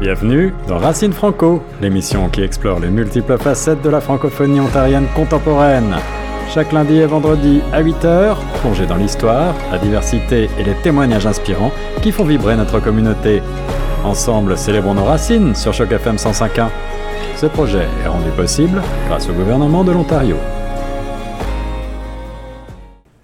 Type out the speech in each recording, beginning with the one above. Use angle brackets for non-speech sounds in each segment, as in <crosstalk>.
Bienvenue dans Racine Franco, l'émission qui explore les multiples facettes de la francophonie ontarienne contemporaine. Chaque lundi et vendredi à 8h, plongez dans l'histoire, la diversité et les témoignages inspirants qui font vibrer notre communauté. Ensemble, célébrons nos racines sur Choc FM 105.1. Ce projet est rendu possible grâce au gouvernement de l'Ontario.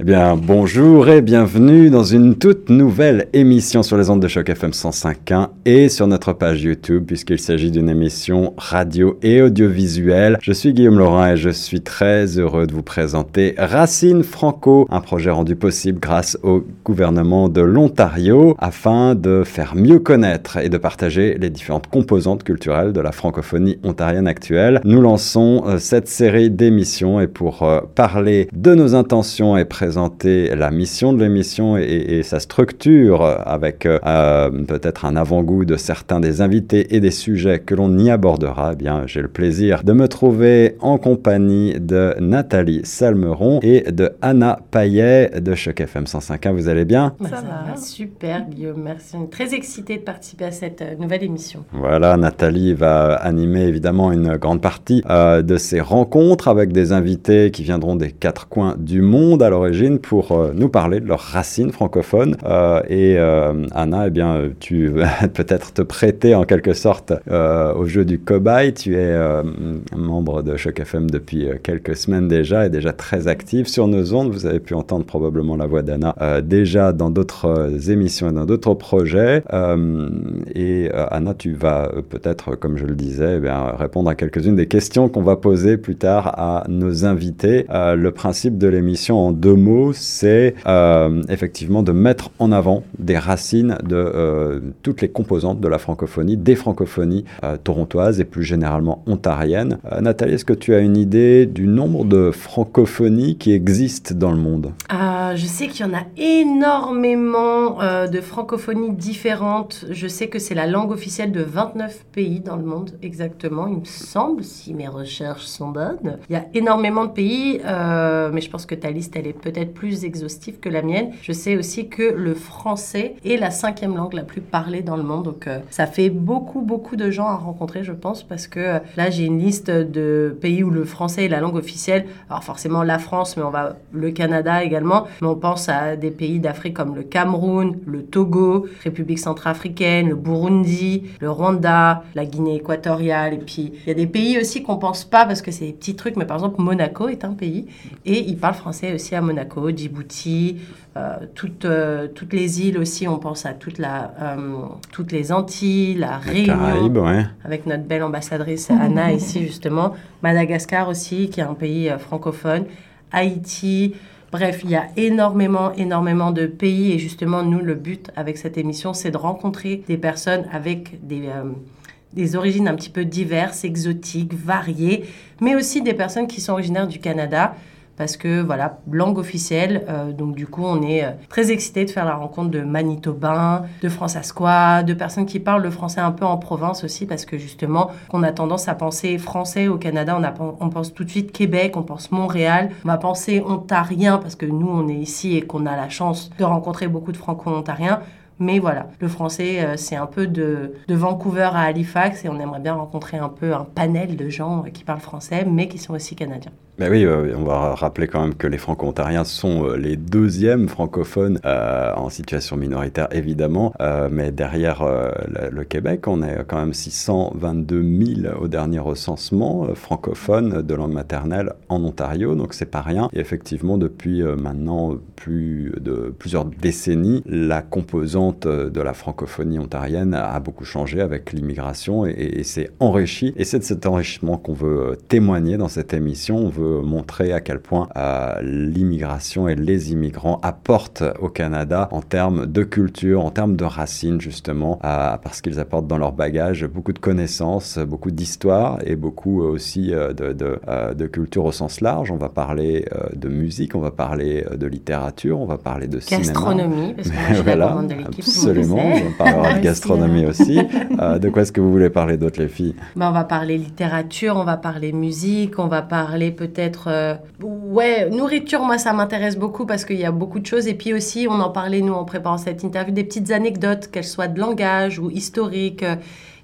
Eh bien, bonjour et bienvenue dans une toute nouvelle émission sur les ondes de choc FM 105.1 et sur notre page YouTube, puisqu'il s'agit d'une émission radio et audiovisuelle. Je suis Guillaume Laurent et je suis très heureux de vous présenter Racine Franco, un projet rendu possible grâce au gouvernement de l'Ontario afin de faire mieux connaître et de partager les différentes composantes culturelles de la francophonie ontarienne actuelle. Nous lançons euh, cette série d'émissions et pour euh, parler de nos intentions et présenter la mission de l'émission et, sa structure avec euh, peut-être un avant-goût de certains des invités et des sujets que l'on y abordera, eh bien, j'ai le plaisir de me trouver en compagnie de Nathalie Salmeron et de Anna Payet de Choc FM 105.1. Vous allez bien? Ça, va, super Guillaume, merci. Très excitée de participer à cette euh, nouvelle émission. Voilà, Nathalie va animer évidemment une grande partie euh, de ces rencontres avec des invités qui viendront des quatre coins du monde à l'origine pour euh, nous parler de leurs racines francophones. Euh, et euh, Anna, eh bien, tu vas <laughs> peut-être te prêter en quelque sorte au jeu du cobaye. Tu es membre de Choc FM depuis quelques semaines déjà et déjà très active sur nos ondes. Vous avez pu entendre probablement la voix d'Anna déjà dans d'autres émissions et dans d'autres projets. et Anna, tu vas peut-être, comme je le disais, eh répondre à quelques-unes des questions qu'on va poser plus tard à nos invités. le principe de l'émission en deux mots c'est euh, effectivement de mettre en avant des racines de euh, toutes les composantes de la francophonie, des francophonies euh, torontoises et plus généralement ontariennes. Nathalie, est-ce que tu as une idée du nombre de francophonies qui existent dans le monde? Je sais qu'il y en a énormément de francophonies différentes. Je sais que c'est la langue officielle de 29 pays dans le monde, exactement, il me semble, si mes recherches sont bonnes. Il y a énormément de pays, mais je pense que ta liste, elle est peut-être plus exhaustive que la mienne. Je sais aussi que le français est la cinquième langue la plus parlée dans le monde. Donc, euh, ça fait beaucoup, beaucoup de gens à rencontrer, je pense, parce que euh, là, j'ai une liste de pays où le français est la langue officielle. Alors, forcément, la France, mais on va le Canada également. Mais on pense à des pays d'Afrique comme le Cameroun, le Togo, République centrafricaine, le Burundi, le Rwanda, la Guinée équatoriale. Et puis, il y a des pays aussi qu'on pense pas parce que c'est des petits trucs. Mais par exemple, Monaco est un pays et ils parlent français aussi à Monaco. Djibouti, euh, toutes, euh, toutes les îles aussi, on pense à toute la, euh, toutes les Antilles, la Réunion, avec notre belle ambassadrice Anna <laughs> ici justement, Madagascar aussi, qui est un pays francophone, Haïti. Bref, il y a énormément, énormément de pays et justement, nous, le but avec cette émission, c'est de rencontrer des personnes avec des, des origines un petit peu diverses, exotiques, variées, mais aussi des personnes qui sont originaires du Canada parce que voilà, langue officielle. Euh, donc du coup, on est euh, très excité de faire la rencontre de Manitobains, de Françaisquois, de personnes qui parlent le français un peu en province aussi, parce que justement, qu'on a tendance à penser français au Canada, on, a, on pense tout de suite Québec, on pense Montréal, on va penser ontarien, parce que nous, on est ici et qu'on a la chance de rencontrer beaucoup de franco-ontariens. Mais voilà, le français, euh, c'est un peu de, de, Vancouver à Halifax et on aimerait bien rencontrer un peu un panel de gens qui parlent français, mais qui sont aussi canadiens. Mais oui, euh, on va rappeler quand même que les franco-ontariens sont euh, les deuxièmes francophones euh, en situation minoritaire, évidemment. mais derrière le, Québec, on est quand même 622 000 au dernier recensement francophones de langue maternelle en Ontario, donc c'est pas rien. Et effectivement, depuis maintenant plusieurs décennies, la composante de la francophonie ontarienne a beaucoup changé avec l'immigration et, et, et c'est enrichi. Et c'est de cet enrichissement qu'on veut témoigner dans cette émission. Montrer à quel point euh, l'immigration et les immigrants apportent au Canada en termes de culture, en termes de racines justement, euh, parce qu'ils apportent dans leur bagage beaucoup de connaissances, beaucoup d'histoire et beaucoup aussi euh, de, de, culture au sens large. On va parler de musique, on va parler de littérature, on va parler de gastronomie, parce que <laughs> voilà, de Absolument, on parlera de <laughs> gastronomie aussi. de quoi est-ce que vous voulez parler d'autres les filles? Ben, On va parler littérature, on va parler musique, on va parler peut euh, ouais, nourriture, moi, ça m'intéresse beaucoup parce qu'il y a beaucoup de choses. Et puis aussi, on en parlait, nous, en préparant cette interview, des petites anecdotes, qu'elles soient de langage ou historiques.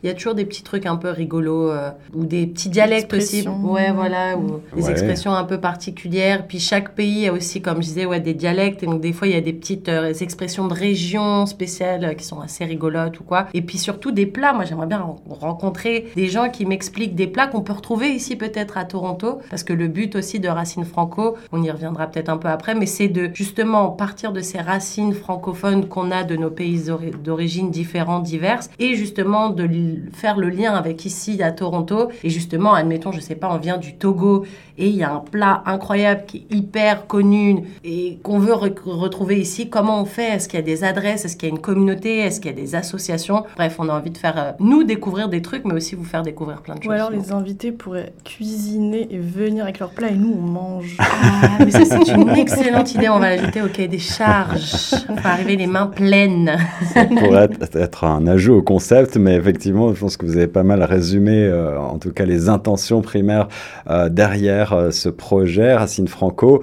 Il y a toujours des petits trucs un peu rigolos euh, ou des petits dialectes aussi. Ouais, voilà, ou des expressions un peu particulières. Puis chaque pays a aussi, comme je disais, ouais, des dialectes. Et donc, des fois, il y a des petites euh, expressions de région spéciales euh, qui sont assez rigolotes ou quoi. Et puis surtout des plats. Moi, j'aimerais bien ren- rencontrer des gens qui m'expliquent des plats qu'on peut retrouver ici peut-être à Toronto. Parce que le but aussi de Racine Franco, on y reviendra peut-être un peu après, mais c'est de justement partir de ces racines francophones qu'on a de nos pays ori- d'origine différents, diverses, et justement de faire le lien avec ici à Toronto. Et justement, admettons, je sais pas, on vient du Togo et il y a un plat incroyable qui est hyper connu et qu'on veut re- retrouver ici. Comment on fait? Est-ce qu'il y a des adresses? Est-ce qu'il y a une communauté? Est-ce qu'il y a des associations? Bref, on a envie de faire euh, nous découvrir des trucs, mais aussi vous faire découvrir plein de Ou choses. alors les invités pourraient cuisiner et venir avec leur plat et nous on mange. <laughs> Ah, ça, c'est une excellente idée. On va l'ajouter au cahier des charges. On va arriver les mains pleines. pourrait être, un ajout au concept, mais effectivement, je pense que vous avez pas mal résumé, euh, en tout cas, les intentions primaires euh, derrière euh, ce projet Racine Franco,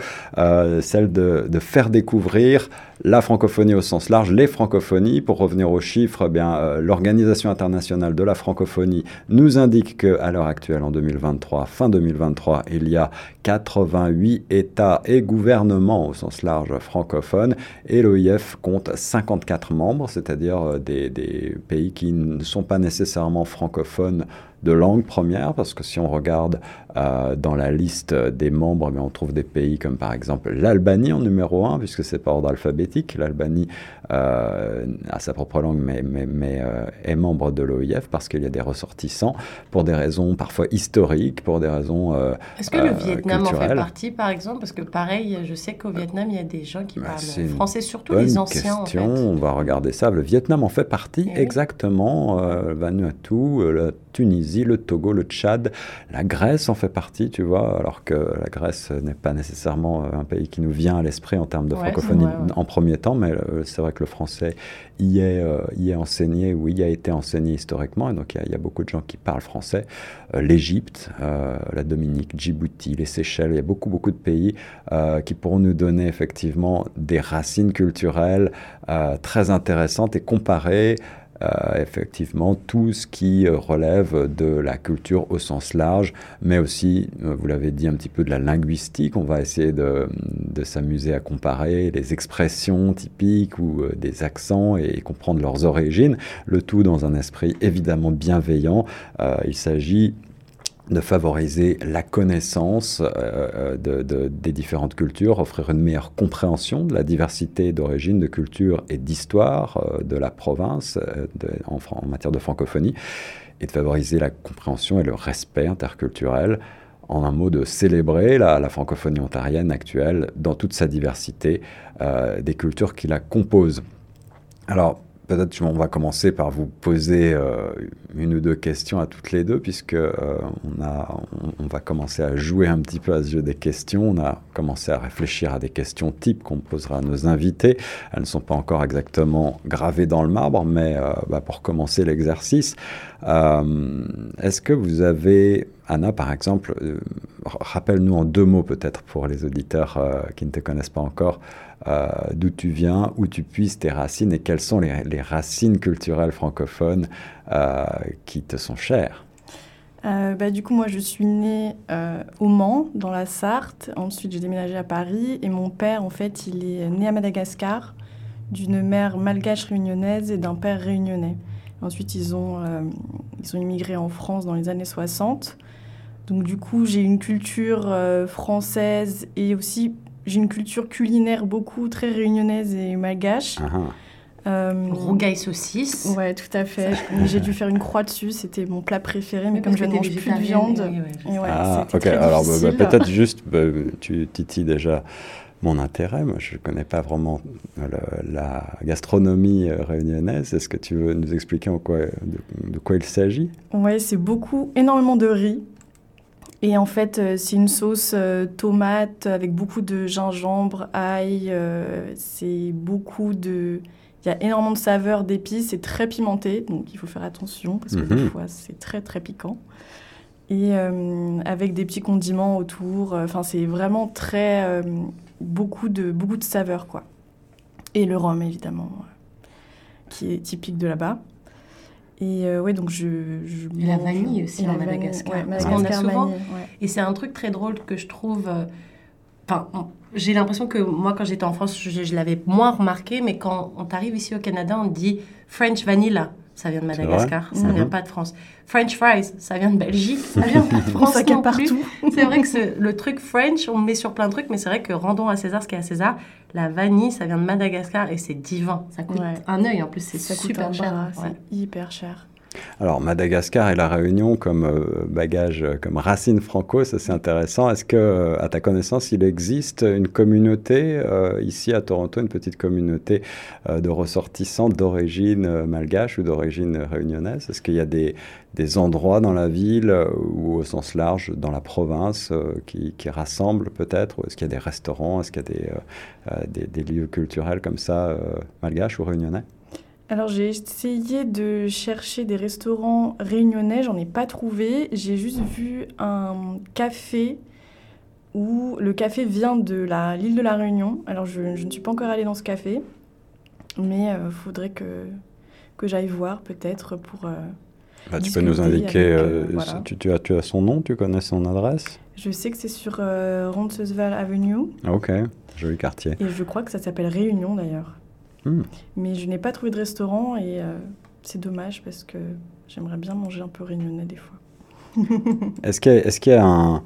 celle de faire découvrir la francophonie au sens large, les francophonies. Pour revenir aux chiffres, eh euh, l'Organisation internationale de la francophonie nous indique qu'à l'heure actuelle, en 2023, fin 2023, il y a 88 États et gouvernements au sens large francophones et l'OIF compte 54 membres, c'est-à-dire euh, des pays qui ne sont pas nécessairement francophones de langue première, parce que si on regarde euh, dans la liste des membres, on trouve des pays comme par exemple l'Albanie en numéro 1, puisque c'est par ordre alphabétique. L'Albanie euh, a sa propre langue, mais, mais, mais euh, est membre de l'OIF parce qu'il y a des ressortissants pour des raisons parfois historiques, pour des raisons euh, Est-ce que le Vietnam en fait partie, par exemple? Parce que pareil, je sais qu'au Vietnam, il y a des gens qui Bah, parlent français, surtout les anciens, question. en fait. On va regarder ça. Le Vietnam en fait partie, Eh exactement. Vanuatu, la Tunisie, le Togo, le Tchad, la Grèce en fait partie, tu vois, alors que la Grèce n'est pas nécessairement un pays qui nous vient à l'esprit en termes de Ouais, francophonie ouais. en premier temps, mais c'est vrai que le français y est, euh, y est enseigné ou y a été enseigné historiquement, et donc il y a- beaucoup de gens qui parlent français. Euh, L'Égypte, euh, la Dominique, Djibouti, les Seychelles, il y a beaucoup, beaucoup de pays qui pourront nous donner effectivement des racines culturelles très intéressantes et comparer euh, effectivement tout ce qui euh, relève de la culture au sens large, mais aussi, euh, vous l'avez dit, un petit peu de la linguistique. On va essayer de, de s'amuser à comparer les expressions typiques ou des accents et, comprendre leurs origines, le tout dans un esprit évidemment bienveillant. Il s'agit de favoriser la connaissance euh, euh, de, de- des différentes cultures, offrir une meilleure compréhension de la diversité d'origine, de culture et d'histoire euh, de la province en, matière de francophonie, et de favoriser la compréhension et le respect interculturel. En un mot, de célébrer la, la francophonie ontarienne actuelle dans toute sa diversité des cultures qui la composent. Alors, peut-être on va commencer par vous poser euh, une ou deux questions à toutes les deux, puisque euh, on, a, on, va commencer à jouer un petit peu à ce jeu des questions. On a commencé à réfléchir à des questions types qu'on posera à nos invités. Elles ne sont pas encore exactement gravées dans le marbre, mais euh, bah, pour commencer l'exercice, est-ce que vous avez, Anna par exemple, euh, rappelle-nous en deux mots peut-être pour les auditeurs euh, qui ne te connaissent pas encore, euh, d'où tu viens, où tu puisses tes racines et quelles sont les, racines culturelles francophones qui te sont chères. Bah, du coup, moi, je suis née au Mans, dans la Sarthe. Ensuite, j'ai déménagé à Paris. Et mon père, en fait, il est né à Madagascar, d'une mère malgache réunionnaise et d'un père réunionnais. Ensuite, ils ont, ils ont immigré en France dans les années 60. Donc, du coup, j'ai une culture euh, française et aussi j'ai une culture culinaire beaucoup très réunionnaise et malgache. Ah. Euh, Rougail saucisse. Ouais, tout à fait. J'ai dû faire une croix dessus. C'était mon plat préféré, mais Oui, comme je ne mange plus de viande. oui, oui, je et ouais, Ah, ok. très Alors bah, bah, peut-être juste, bah, tu titilles déjà mon intérêt. Moi, je ne connais pas vraiment le- la gastronomie euh, réunionnaise. Est-ce que tu veux nous expliquer en quoi, de, de quoi il s'agit? Ouais, c'est beaucoup, énormément de riz. Et en fait, euh, c'est une sauce euh, tomate avec beaucoup de gingembre, ail. euh, c'est beaucoup de. Il y a énormément de saveurs, d'épices. C'est très pimenté, donc il faut faire attention parce que Mhm. des fois, c'est très très piquant. Et euh, avec des petits condiments autour. Enfin, c'est vraiment très. euh, beaucoup, de, beaucoup de saveurs, quoi. Et le rhum, évidemment, qui est typique de là-bas. Et euh, ouais, donc je. je Et la vanille aussi en Madagascar. ouais, Parce qu'on a souvent- vanille, ouais. Et c'est un truc très drôle que je trouve. euh, Enfin, j'ai l'impression que moi, quand j'étais en France, je, je l'avais moins remarqué, mais quand on arrive ici au Canada, on dit French vanilla. Ça vient de Madagascar, ça Mhm. vient pas de France. French fries, ça vient de Belgique, ça vient pas de <laughs> France Ça non partout. C'est vrai que ce- le truc French, on le met sur plein de trucs, mais c'est vrai que rendons à César ce qui est à César. La vanille, ça vient de Madagascar et c'est divin. Ça coûte Ouais. un œil en plus, c'est Ça coûte super un cher. ouais. c'est hyper cher. Alors, Madagascar et la Réunion comme euh, bagage, euh, comme racine franco, ça c'est intéressant. Est-ce que, euh, à ta connaissance, il existe une communauté, ici à Toronto, une petite communauté de ressortissants d'origine malgache ou d'origine réunionnaise? Est-ce qu'il y a des, des endroits dans la ville ou au sens large dans la province qui, qui rassemblent peut-être? Est-ce qu'il y a des restaurants? Est-ce qu'il y a des, des, des lieux culturels comme ça, malgaches ou réunionnais? Alors j'ai essayé de chercher des restaurants réunionnais, j'en ai pas trouvé. J'ai juste vu un café où le café vient de la- l'île de la Réunion. Alors je, je ne suis pas encore allée dans ce café, mais il faudrait que, que j'aille voir peut-être pour... euh, Bah, tu peux nous indiquer, avec, euh, euh, voilà. tu, tu as, tu as son nom, tu connais son adresse? Je sais que c'est sur euh, Roncesvalles Avenue Ah, Ok, joli quartier. et je crois que ça s'appelle Réunion d'ailleurs. Hmm. Mais je n'ai pas trouvé de restaurant et euh, c'est dommage parce que j'aimerais bien manger un peu réunionnais des fois. <laughs> Est-ce qu'il y qu'il y a un-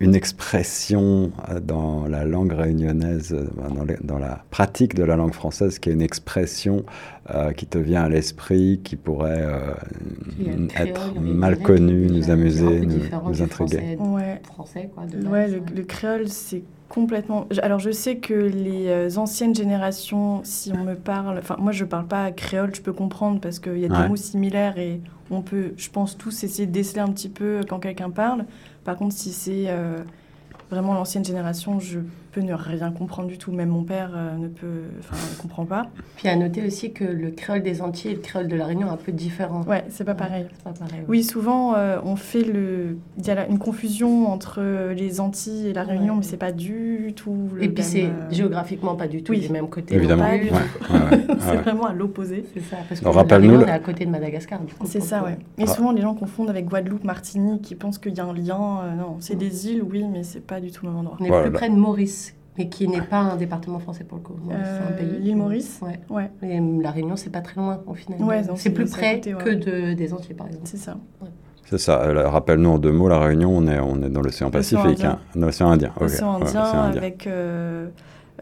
une expression euh, dans la langue réunionnaise, euh, dans, les- dans la pratique de la langue française, qui est une expression euh, qui te vient à l'esprit, qui pourrait euh, être mal déjà nous amuser, nous, nous intriguer français- Ouais. français, quoi, de Ouais, le, le créole, c'est complètement. Alors, je sais que les euh, anciennes générations, si on me parle. Enfin, moi, je parle pas créole, je peux comprendre parce qu'il y a Ouais. des mots similaires et on peut, je pense, tous essayer de déceler un petit peu quand quelqu'un parle. Par contre, si c'est euh, vraiment l'ancienne génération, je peux ne rien comprendre du tout. Même mon père euh, ne peut. Enfin, ne comprend pas. Puis à noter aussi que le créole des Antilles et le créole de la Réunion est un peu différent. Ouais, c'est pas pareil. C'est pas pareil. ouais. Oui, souvent, euh, on fait le. Il y a la- une confusion entre euh, les Antilles et la Réunion, Ouais. mais c'est pas du tout le Et puis c'est euh, géographiquement pas du tout oui. les mêmes côtés. Évidemment. ouais, <laughs> c'est vraiment à l'opposé. C'est ça. Parce que Alors, la Réunion le- est à côté de Madagascar. Du coup, C'est ça, ouais. Et Ah. souvent, les gens confondent avec Guadeloupe, Martinique, qui pensent qu'il y a un lien. Euh, non, c'est des îles, oui, mais c'est pas du tout le même endroit. On est Voilà. plus près de Maurice, mais qui n'est pas un département français pour le coup. C'est un Euh, pays. l'île Maurice Ouais. Ouais, Et la Réunion, c'est pas très loin au final. Ouais, c'est c'est- plus près côté, ouais. que de, des Antilles, par exemple. c'est ça. C'est ça. euh, Rappelle-nous en deux mots, la Réunion, on est, on est dans l'océan L'océan Pacifique, Indien. hein. l'océan Indien. Océan Ouais, Indien, océan Indien. avec euh,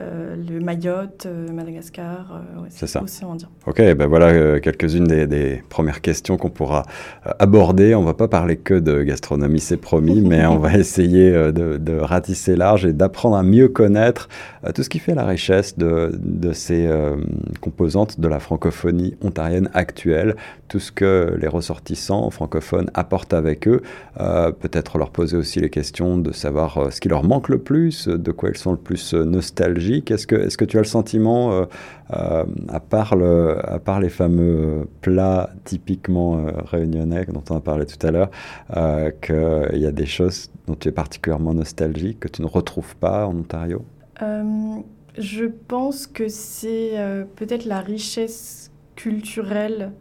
euh, le Mayotte, euh, Madagascar. euh, ouais, C'est ça. Océan Indien. Ok, ben voilà euh, quelques-unes des, des premières questions qu'on pourra aborder. On va pas parler que de gastronomie, c'est promis, <laughs> mais on va essayer de, de ratisser large et d'apprendre à mieux connaître tout ce qui fait la richesse de, de ces composantes de la francophonie ontarienne actuelle, tout ce que les ressortissants francophones apportent avec eux. Peut-être leur poser aussi les questions de savoir ce qui leur manque le plus, de quoi ils sont le plus euh, Est-ce que, est que tu as le sentiment euh, euh, à, part le- à part les fameux plats typiquement euh, réunionnais dont on a parlé tout à l'heure, qu'il y a des choses dont tu es particulièrement nostalgique, que tu ne retrouves pas en Ontario? Je pense que c'est peut-être la richesse culturelle.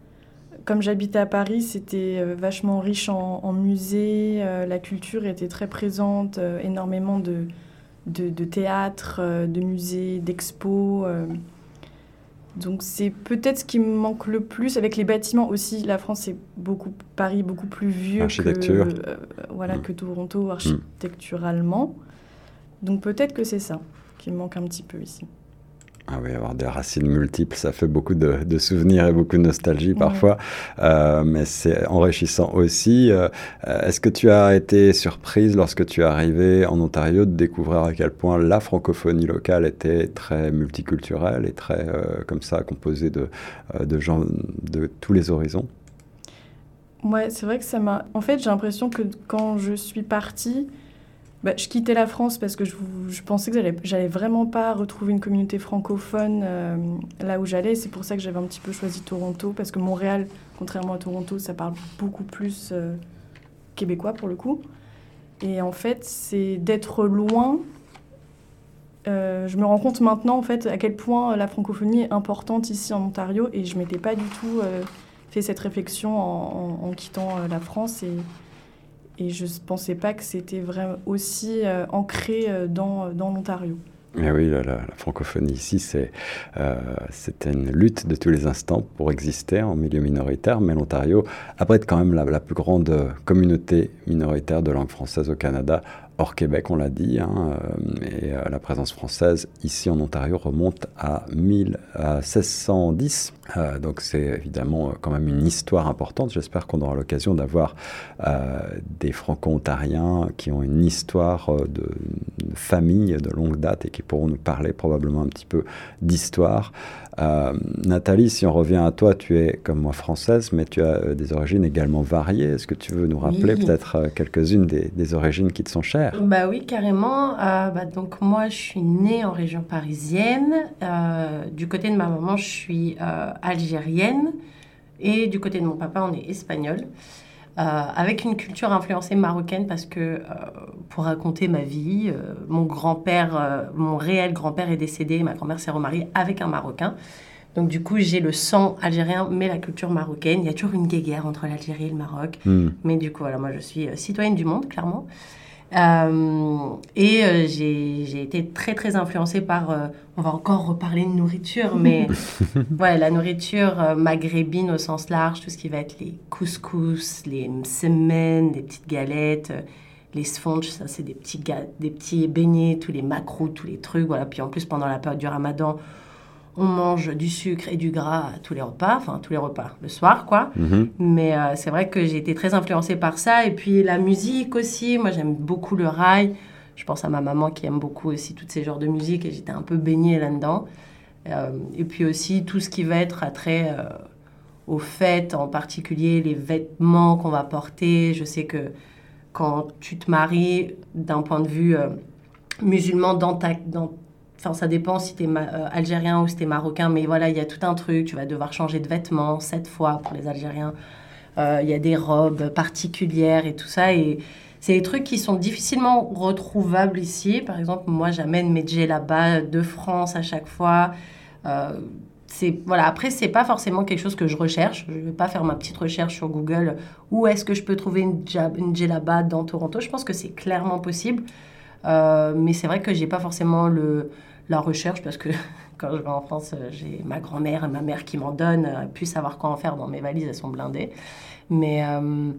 Comme j'habitais à Paris, c'était vachement riche en, musées, la culture était très présente, énormément de, de, de théâtres, euh, de musées, d'expos. euh. donc c'est peut-être ce qui me manque le plus avec les bâtiments aussi. La France est beaucoup, Paris beaucoup plus vieux Architecture. que, euh, voilà, Mm. que Toronto architecturalement. Donc peut-être que c'est ça qui me manque un petit peu ici. Ah oui, avoir des racines multiples, ça fait beaucoup de, de souvenirs et beaucoup de nostalgie parfois, Euh, mais c'est enrichissant aussi. Euh, Est-ce que tu as été surprise lorsque tu es arrivée en Ontario de découvrir à quel point la francophonie locale était très multiculturelle et très euh, comme ça composée de, de gens de tous les horizons? Ouais, c'est vrai que ça m'a. En fait, j'ai l'impression que quand je suis partie, bah, je quittais la France parce que je, pensais que j'allais, vraiment pas retrouver une communauté francophone euh, là où j'allais. C'est pour ça que j'avais un petit peu choisi Toronto parce que Montréal, contrairement à Toronto, ça parle beaucoup plus euh, québécois pour le coup. Et en fait, c'est d'être loin. je me rends compte maintenant en fait à quel point la francophonie est importante ici en Ontario et je m'étais pas du tout fait cette réflexion en, quittant la France et je ne pensais pas que c'était vraiment aussi ancré dans, dans l'Ontario. Eh oui, la, francophonie ici, c'est euh, une lutte de tous les instants pour exister en milieu minoritaire, mais l'Ontario abrite quand même la, plus grande communauté minoritaire de langue française au Canada, hors Québec, on l'a dit, hein, euh, et euh, la présence française ici en Ontario remonte à, 1610. Euh, donc c'est évidemment quand même une histoire importante. J'espère qu'on aura l'occasion d'avoir des franco-ontariens qui ont une histoire de, famille de longue date et qui pourront nous parler probablement un petit peu d'histoire. Euh, Nathalie, si on revient à toi, tu es comme moi française, mais tu as euh, des origines également variées. Est-ce que tu veux nous rappeler peut-être euh, quelques-unes des, origines qui te sont chères? Bah oui, carrément. Bah, donc moi, je suis née en région parisienne. du côté de ma maman, je suis algérienne. Et du côté de mon papa, on est espagnol. Euh, avec une culture influencée marocaine parce que, euh, pour raconter ma vie, euh, mon grand-père, mon réel grand-père est décédé, ma grand-mère s'est remariée avec un Marocain. Donc du coup, j'ai le sang algérien, mais la culture marocaine. Il y a toujours une guéguerre entre l'Algérie et le Maroc. Hmm. Mais du coup, voilà, moi, je suis citoyenne du monde, clairement. Euh, et euh, j'ai été très très influencée par, euh, on va encore reparler de nourriture, mais <laughs> ouais, la nourriture maghrébine au sens large, tout ce qui va être les couscous, les msemen, des petites galettes, les sponges, ça c'est des petits, des petits beignets, tous les macros, tous les trucs, voilà. Puis en plus pendant la période du ramadan, on mange du sucre et du gras à tous les repas, enfin tous les repas, le soir quoi. Mhm. Mais euh, c'est vrai que j'ai été très influencée par ça. Et puis la musique aussi, moi j'aime beaucoup le rail. Je pense à ma maman qui aime beaucoup aussi tous ces genres de musique et j'étais un peu baignée là-dedans. Euh, et puis aussi tout ce qui va être attrait euh, aux fêtes, en particulier les vêtements qu'on va porter. Je sais que quand tu te maries, d'un point de vue musulman, dans ta, dans Enfin, ça dépend si tu es euh, algérien ou si tu es marocain, mais voilà, il y a tout un truc. Tu vas devoir changer de vêtements sept fois pour les Algériens. Euh, il y a des robes particulières et tout ça. Et c'est des trucs qui sont difficilement retrouvables ici. Par exemple, moi, j'amène mes là-bas de France à chaque fois. Euh, c'est voilà après c'est pas forcément quelque chose que je recherche je vais pas faire ma petite recherche sur Google où est-ce que je peux trouver une, une djellaba dans Toronto? Je pense que c'est clairement possible mais c'est vrai que j'ai pas forcément le la recherche parce que <laughs> quand je vais en France, euh, j'ai ma grand-mère et ma mère qui m'en donnent, euh, puis savoir quoi en faire dans mes valises, elles sont blindées. Mais, euh,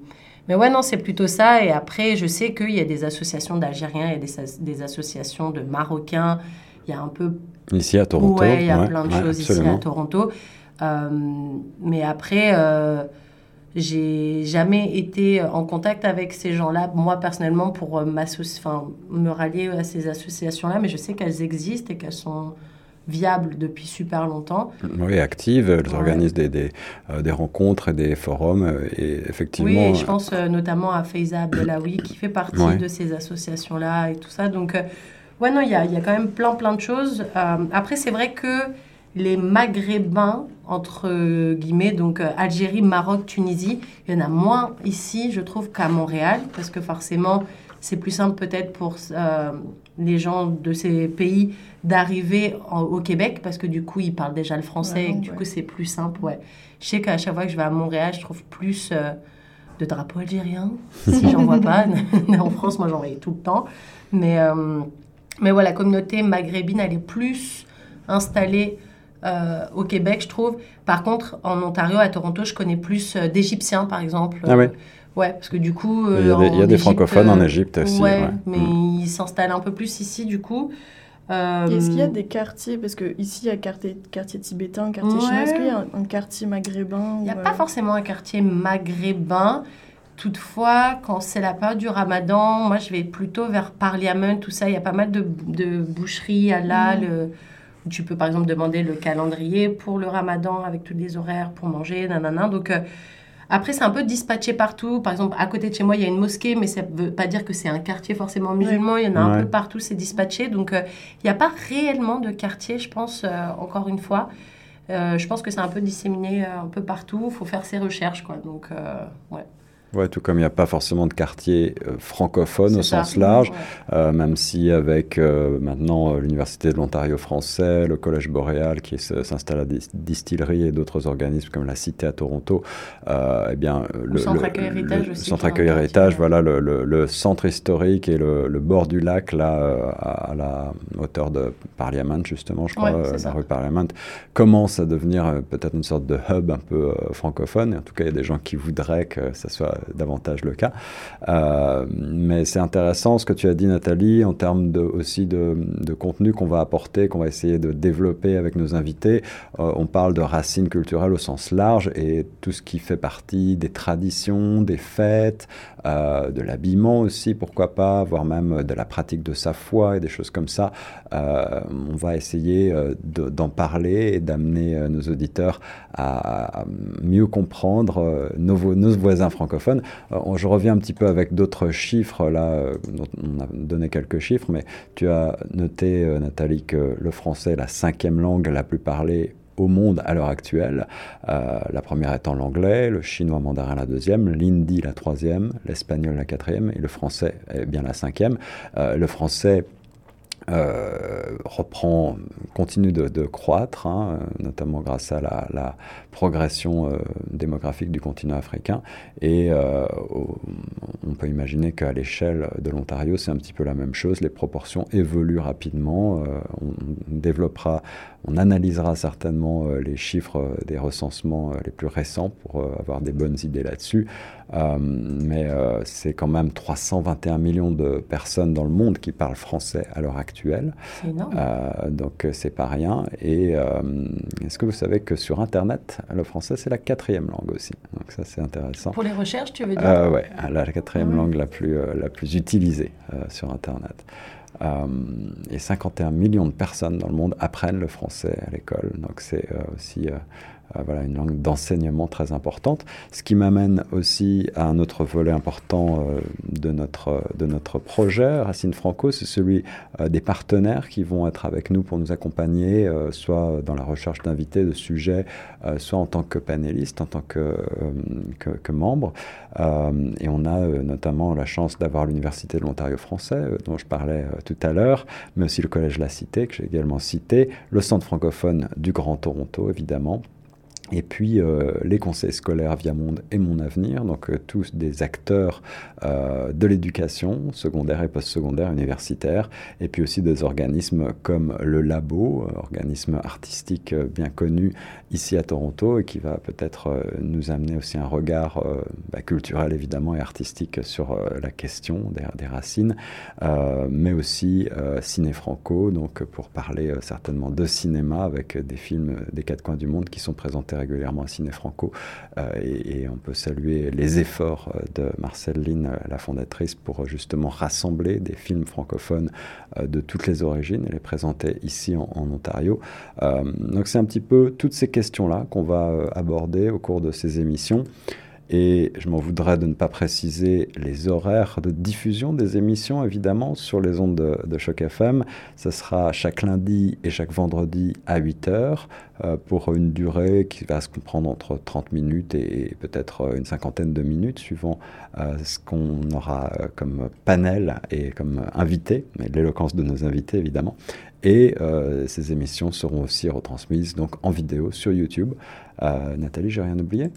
mais ouais, non, c'est plutôt ça. Et après, je sais qu'il y a des associations d'Algériens, il y a des, des, associations de Marocains, il y a un peu... Ici à Toronto. Ouais, il y a plein de choses ici à Toronto. mais après j'ai jamais été en contact avec ces gens-là, moi personnellement, pour euh, enfin, me rallier à ces associations-là, mais je sais qu'elles existent et qu'elles sont viables depuis super longtemps. Oui, actives, elles organisent des, des, euh, des, rencontres et des forums, euh, et effectivement... Oui, je pense notamment à Faiza Abdelawi, qui fait partie de ces associations-là et tout ça. Donc, ouais, non, il y a, y a, quand même plein, plein de choses. après, c'est vrai que les Maghrébins, entre guillemets, donc euh, Algérie, Maroc, Tunisie, il y en a moins ici, je trouve, qu'à Montréal, parce que forcément, c'est plus simple peut-être pour euh, les gens de ces pays d'arriver au Québec, parce que du coup, ils parlent déjà le français, et du coup, c'est plus simple, ouais. Je sais qu'à chaque fois que je vais à Montréal, je trouve plus euh, de drapeaux algériens, <laughs> si j'en vois pas. en France, moi, j'en voyais tout le temps. Mais, mais voilà, la communauté maghrébine, elle est plus installée euh, au Québec, je trouve. Par contre, en Ontario, à Toronto, je connais plus euh, d'Égyptiens, par exemple. Ah oui? Ouais, parce que du coup. il y a des, francophones en Égypte aussi. Ouais, mais mm. ils s'installent un peu plus ici, du coup. Est-ce qu'il y a des quartiers, parce que ici il y a quartier, quartier tibétain, quartier chinois, est-ce qu'il y a un, quartier maghrébin Il n'y a pas forcément un quartier maghrébin. Toutefois, quand c'est la période du ramadan, moi je vais plutôt vers Parliament, tout ça. Il y a pas mal de, de boucheries, halal. Mm. Tu peux par exemple demander le calendrier pour le ramadan avec tous les horaires pour manger, nanana. Donc euh, après, c'est un peu dispatché partout. Par exemple, à côté de chez moi, il y a une mosquée, mais ça ne veut pas dire que c'est un quartier forcément musulman. Il y en a un peu partout, c'est dispatché. Donc euh, il n'y a pas réellement de quartier, je pense, euh, encore une fois. je pense que c'est un peu disséminé un peu partout. Il faut faire ses recherches, quoi. Donc, ouais. Ouais, tout comme il n'y a pas forcément de quartier euh, francophone au sens large, euh, même si avec euh, maintenant l'Université de l'Ontario français, le Collège Boréal qui s'installe à des distilleries et d'autres organismes comme la Cité à Toronto, eh bien, le, centre accueil héritage le, centre accueil héritage, voilà, le, centre historique et le, bord du lac, là, à, la hauteur de Parliament, justement, je crois, la rue Parliament, commence à devenir peut-être une sorte de hub un peu francophone. Et en tout cas, il y a des gens qui voudraient que ça soit davantage le cas. Euh, mais c'est intéressant ce que tu as dit, Nathalie, en termes aussi de, contenu qu'on va apporter, qu'on va essayer de développer avec nos invités. Euh, on parle de racines culturelles au sens large et tout ce qui fait partie des traditions, des fêtes, euh, de l'habillement aussi, pourquoi pas, voire même de la pratique de sa foi et des choses comme ça. on va essayer d'en parler et d'amener nos auditeurs à, mieux comprendre nos, voisins francophones. Euh, je reviens un petit peu avec d'autres chiffres, là, euh, on a donné quelques chiffres, mais tu as noté, euh, Nathalie, que le français est la cinquième langue la plus parlée au monde à l'heure actuelle. la première étant l'anglais, le chinois mandarin la deuxième, l'hindi la troisième, l'espagnol la quatrième et le français est bien la cinquième. le français euh, reprend, continue de, croître, hein, notamment grâce à la, progression euh, démographique du continent africain. Et euh, on peut imaginer qu'à l'échelle de l'Ontario, c'est un petit peu la même chose. Les proportions évoluent rapidement. on développera on analysera certainement euh, les chiffres euh, des recensements euh, les plus récents pour avoir des bonnes idées là-dessus. mais c'est quand même 321 millions de personnes dans le monde qui parlent français à l'heure actuelle. C'est énorme. donc c'est pas rien. Et est-ce que vous savez que sur Internet, le français c'est la quatrième langue aussi? Donc ça c'est intéressant. Pour les recherches, tu veux dire? Oui, la quatrième ah langue la plus, la plus utilisée sur Internet. Euh, et 51 millions de personnes dans le monde apprennent le français à l'école. Donc c'est euh, aussi euh, voilà, une langue d'enseignement très importante. Ce qui m'amène aussi à un autre volet important euh, de, notre, de notre projet, Racine Franco, c'est celui euh, des partenaires qui vont être avec nous pour nous accompagner, soit dans la recherche d'invités, de sujets, soit en tant que panélistes, en tant que, que, que membre. et on a notamment la chance d'avoir l'Université de l'Ontario français, dont je parlais tout à l'heure, mais aussi le Collège La Cité, que j'ai également cité, le Centre francophone du Grand Toronto, évidemment. Et puis euh, les conseils scolaires Via Monde et Mon Avenir, donc euh, tous des acteurs euh, de l'éducation secondaire et postsecondaire universitaire, et puis aussi des organismes comme le Labo, organisme artistique bien connu ici à Toronto et qui va peut-être nous amener aussi un regard bah, culturel évidemment et artistique sur la question des, des racines, mais aussi Ciné Franco, donc pour parler certainement de cinéma avec des films des quatre coins du monde qui sont présentés régulièrement à Ciné Franco. Euh, et, on peut saluer les efforts euh, de Marcel Lynn, euh, la fondatrice, pour justement rassembler des films francophones de toutes les origines et les présenter ici en, en Ontario. donc c'est un petit peu toutes ces questions-là qu'on va aborder au cours de ces émissions. Et je m'en voudrais de ne pas préciser les horaires de diffusion des émissions, évidemment, sur les ondes de, Choc FM. Ce sera chaque lundi et chaque vendredi à 8 heures euh, pour une durée qui va se comprendre entre 30 minutes et, peut-être une cinquantaine de minutes, suivant euh, ce qu'on aura comme panel et comme invité, mais l'éloquence de nos invités, évidemment. Et euh, ces émissions seront aussi retransmises donc en vidéo sur YouTube. Nathalie, j'ai rien oublié?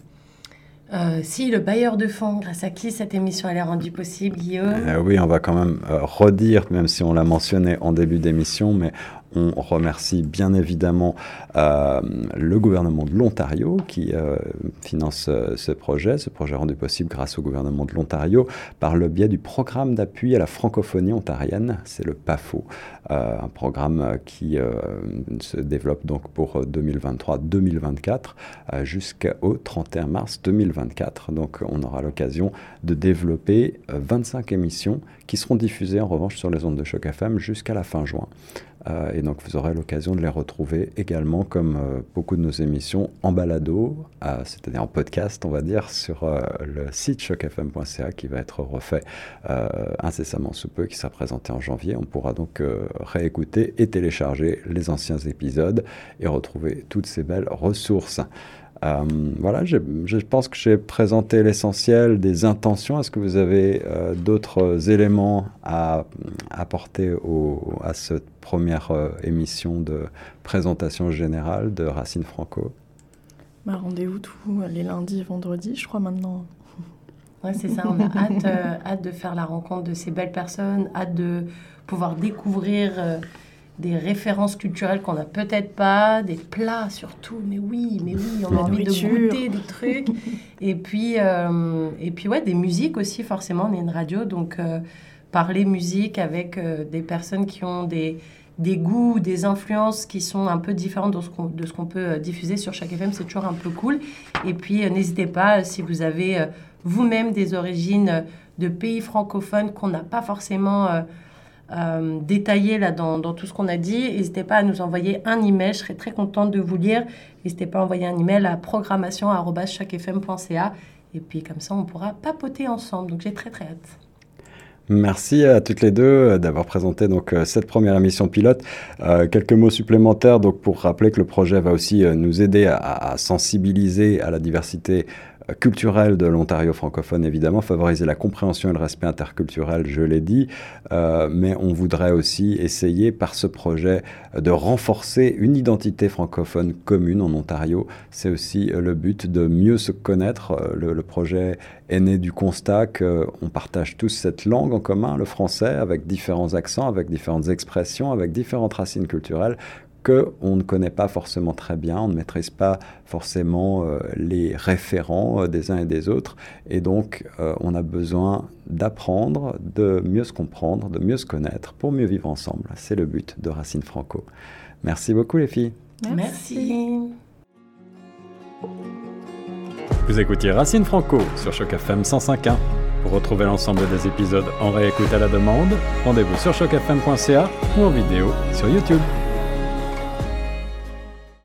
Euh, si le bailleur de fonds, grâce à qui cette émission elle est rendue possible, Guillaume? Euh, Oui, on va quand même euh, redire, même si on l'a mentionné en début d'émission, mais on remercie bien évidemment euh, le gouvernement de l'Ontario qui euh, finance euh, ce projet, ce projet rendu possible grâce au gouvernement de l'Ontario par le biais du programme d'appui à la francophonie ontarienne, c'est le PAFO, un programme qui se développe donc pour 2023-2024 jusqu'au 31 mars 2024. Donc on aura l'occasion de développer 25 émissions qui seront diffusées en revanche sur les ondes de choc FM jusqu'à la fin juin. Euh, et donc vous aurez l'occasion de les retrouver également, comme euh, beaucoup de nos émissions, en balado, c'est-à-dire en podcast, on va dire, sur euh, le site chocfm.ca qui va être refait incessamment sous peu, qui sera présenté en janvier. On pourra donc réécouter et télécharger les anciens épisodes et retrouver toutes ces belles ressources. Euh, voilà, je pense que j'ai présenté l'essentiel des intentions. Est-ce que vous avez euh, d'autres éléments à apporter à cette première euh, émission de présentation générale de Racine Franco? Bah, Rendez-vous tous les lundis et vendredis, je crois maintenant. Ouais, c'est ça, on a <laughs> hâte, hâte de faire la rencontre de ces belles personnes, hâte de pouvoir découvrir des références culturelles qu'on n'a peut-être pas, des plats surtout, mais oui, mais oui, on a envie de goûter des trucs. et puis, euh, et puis ouais, des musiques aussi, forcément, on est une radio, donc euh, parler musique avec euh, des personnes qui ont des, des goûts, des influences qui sont un peu différentes de ce qu'on peut diffuser sur chaque FM, c'est toujours un peu cool. Et puis, n'hésitez pas, si vous avez vous-même des origines de pays francophones qu'on n'a pas forcément euh, détaillé là dans, tout ce qu'on a dit. N'hésitez pas à nous envoyer un email, je serais très contente de vous lire. N'hésitez pas à envoyer un email à programmation.chacfm.ca et puis comme ça on pourra papoter ensemble. Donc j'ai très très hâte. Merci à toutes les deux euh, d'avoir présenté donc euh, cette première émission pilote. quelques mots supplémentaires donc pour rappeler que le projet va aussi nous aider à sensibiliser à la diversité culturel de l'Ontario francophone, évidemment, favoriser la compréhension et le respect interculturel, je l'ai dit, euh, mais on voudrait aussi essayer par ce projet de renforcer une identité francophone commune en Ontario. C'est aussi euh, le but de mieux se connaître. Euh, le, le projet est né du constat qu'on partage tous cette langue en commun, le français, avec différents accents, avec différentes expressions, avec différentes racines culturelles qu'on ne connaît pas forcément très bien, on ne maîtrise pas forcément euh, les référents euh, des uns et des autres, et donc euh, on a besoin d'apprendre, de mieux se comprendre, de mieux se connaître pour mieux vivre ensemble. C'est le but de Racine Franco. Merci beaucoup les filles. Merci. Vous écoutiez Racine Franco sur Choc FM 105.1. Pour retrouver l'ensemble des épisodes en réécoute à la demande, rendez-vous sur chocfm.ca ou en vidéo sur YouTube.